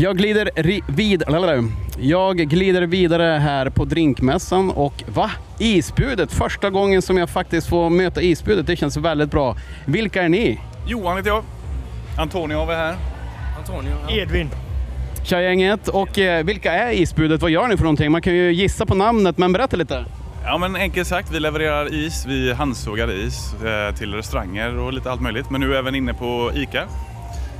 Jag glider, vid, jag glider vidare här på drinkmässan och va? Isbudet! Första gången som jag faktiskt får möta isbudet. Det känns väldigt bra. Vilka är ni? Johan heter jag. Antonio har vi här. Antonio. Edvin. Tja gänget. Och eh, vilka är isbudet? Vad gör ni för någonting? Man kan ju gissa på namnet, men berätta lite. Ja men enkelt sagt, vi levererar is, vi handsågar is eh, till restauranger och lite allt möjligt. Men nu även inne på ICA.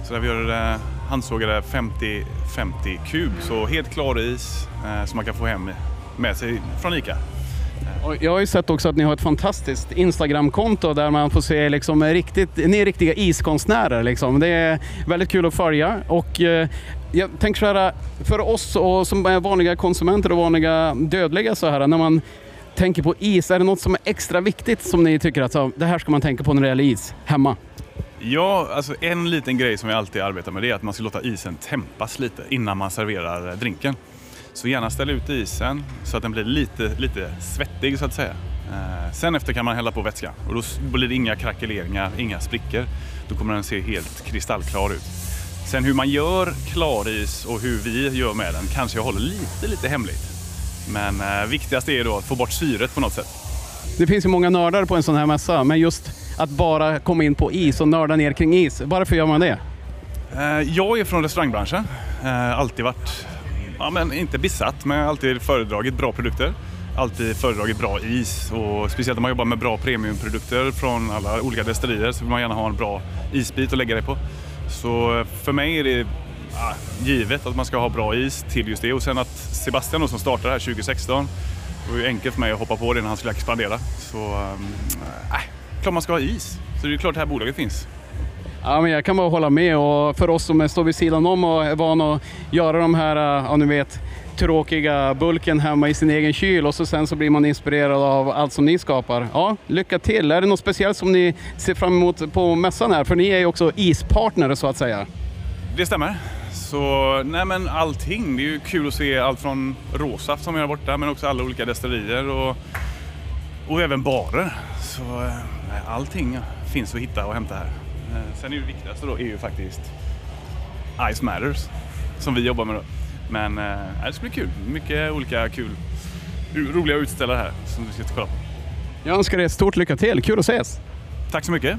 Så där vi gör eh, handsågade 50-50 kub, så helt klar is eh, som man kan få hem med sig från ICA. Eh. Jag har ju sett också att ni har ett fantastiskt Instagramkonto där man får se liksom riktigt, ni är riktiga iskonstnärer. Liksom. Det är väldigt kul att följa. Och eh, jag tänker så här, för oss och som är vanliga konsumenter och vanliga dödliga så här, när man tänker på is, är det något som är extra viktigt som ni tycker att så, det här ska man tänka på när det gäller is hemma? Ja, alltså en liten grej som vi alltid arbetar med det är att man ska låta isen tempas lite innan man serverar eh, drinken. Så gärna ställ ut isen så att den blir lite, lite svettig så att säga. Eh, sen efter kan man hälla på vätska och då blir det inga krackeleringar, inga sprickor. Då kommer den se helt kristallklar ut. Sen hur man gör klaris och hur vi gör med den kanske jag håller lite, lite hemligt. Men eh, viktigast är då att få bort syret på något sätt. Det finns ju många nördar på en sån här mässa, men just att bara komma in på is och nörda ner kring is. Varför gör man det? Eh, jag är från restaurangbranschen. Eh, alltid varit, ja men inte besatt, men alltid föredragit bra produkter. Alltid föredragit bra is och speciellt om man jobbar med bra premiumprodukter från alla olika destillerier så vill man gärna ha en bra isbit att lägga det på. Så för mig är det ja, givet att man ska ha bra is till just det och sen att Sebastian då, som startade här 2016 det var ju enkelt för mig att hoppa på det när han skulle expandera. Så äh, klart man ska ha is. Så det är klart det här bolaget finns. Ja, men jag kan bara hålla med och för oss som står vid sidan om och är vana att göra de här, äh, ja ni vet, tråkiga bulken hemma i sin egen kyl och så sen så blir man inspirerad av allt som ni skapar. Ja, lycka till! Är det något speciellt som ni ser fram emot på mässan här? För ni är ju också ispartner så att säga. Det stämmer. Så nej men allting. Det är ju kul att se allt från råsaft som vi har borta men också alla olika destillerier och, och även barer. Så eh, nej, allting finns att hitta och hämta här. Eh, Sen är det viktigaste då är ju faktiskt Ice Matters som vi jobbar med då. Men eh, nej, det ska bli kul. Mycket olika kul, roliga utställare här som vi ska kolla på. Jag önskar er stort lycka till, kul att ses! Tack så mycket!